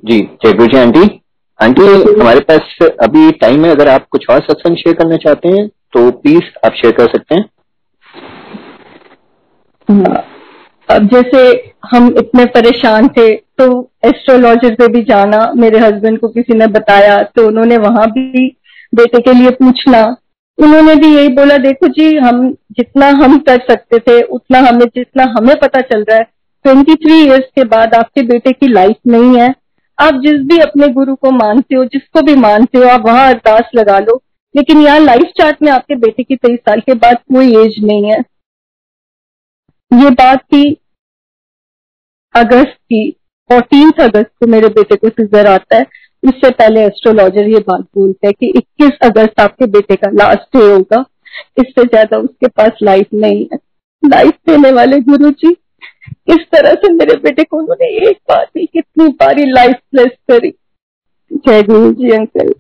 जी, जय गुरु जी आंटी। आंटी हमारे पास अभी टाइम है, अगर आप कुछ और सत्संग शेयर करना चाहते हैं तो प्लीज़ आप शेयर कर सकते हैं। अब जैसे हम इतने परेशान थे तो एस्ट्रोलॉजर से भी जाना, मेरे हस्बैंड को किसी ने बताया तो उन्होंने वहाँ भी बेटे के लिए पूछना। उन्होंने भी यही बोला, देखो जी, हम जितना हम कर सकते थे, उतना हमें जितना हमें पता चल रहा है ट्वेंटी थ्री ईयर्स के बाद आपके बेटे की लाइफ नहीं है आप जिस भी अपने गुरु को मानते हो, जिसको भी मानते हो, आप वहाँ अरदास लगा लो। लेकिन यहाँ लाइफ चार्ट में आपके बेटे की तेईस साल के बाद कोई एज नहीं है। ये बात थी अगस्त की फोर्टीन अगस्त को मेरे बेटे को सिजर आता है। उससे पहले एस्ट्रोलॉजर ये बात बोलते हैं कि 21 अगस्त आपके बेटे का लास्ट डे होगा। इससे ज़्यादा उसके पास लाइफ नहीं है। लाइफ देने वाले गुरु जी इस तरह से मेरे बेटे को उन्होंने एक बार भी कितनी बारी लाइफ प्लेस करी। जय गुरु जी अंकल